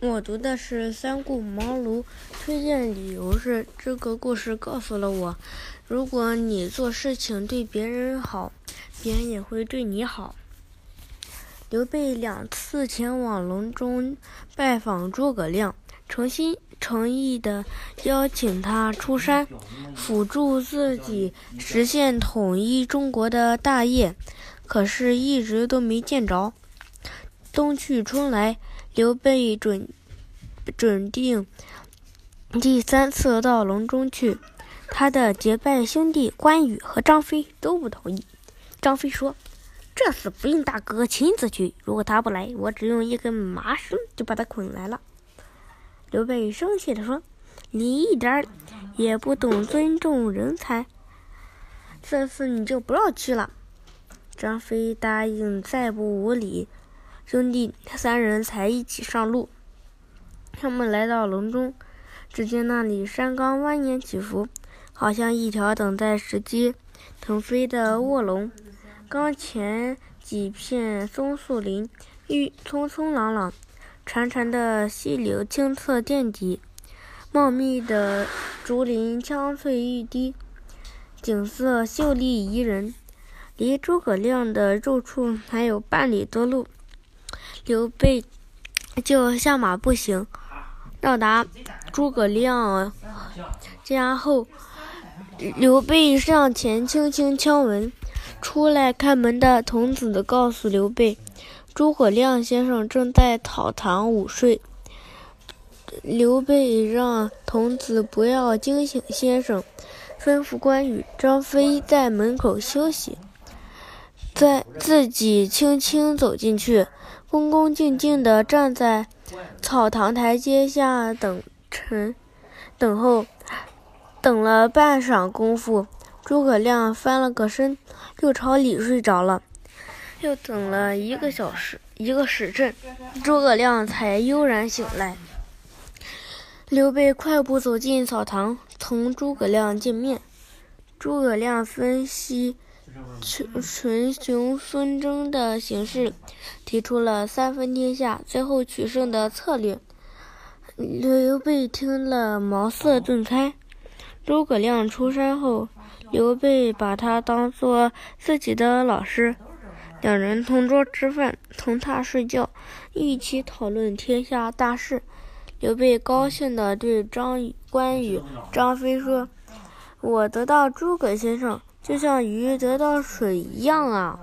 我读的是《三顾茅庐》，推荐理由是：这个故事告诉了我，如果你做事情对别人好，别人也会对你好。刘备两次前往隆中拜访诸葛亮，诚心诚意的邀请他出山，辅助自己实现统一中国的大业，可是一直都没见着。冬去春来。刘备准准定第三次到隆中去，他的结拜兄弟关羽和张飞都不同意。张飞说：“这次不用大哥亲自去，如果他不来，我只用一根麻绳就把他捆来了。”刘备生气地说：“你一点也不懂尊重人才，这次你就不要去了。”张飞答应再不无礼。兄弟三人才一起上路。他们来到隆中，只见那里山冈蜿蜒起伏，好像一条等待时机腾飞的卧龙。冈前几片松树林，郁葱葱朗朗；潺潺的溪流清澈见底，茂密的竹林苍翠欲滴，景色秀丽宜人。离诸葛亮的住处还有半里多路。刘备就下马步行，到达诸葛亮家后，刘备上前轻轻敲门。出来开门的童子告诉刘备，诸葛亮先生正在草堂午睡。刘备让童子不要惊醒先生，吩咐关羽、张飞在门口休息，在自己轻轻走进去。恭恭敬敬地站在草堂台阶下等陈等候，等了半晌功夫，诸葛亮翻了个身，又朝里睡着了。又等了一个小时，一个时辰，诸葛亮才悠然醒来。刘备快步走进草堂，同诸葛亮见面。诸葛亮分析。群群雄纷争的形势，提出了三分天下、最后取胜的策略。刘备听了，茅塞顿开。诸葛亮出山后，刘备把他当做自己的老师，两人同桌吃饭，同榻睡觉，一起讨论天下大事。刘备高兴地对张关羽、张飞说：“我得到诸葛先生。”就像鱼得到水一样啊！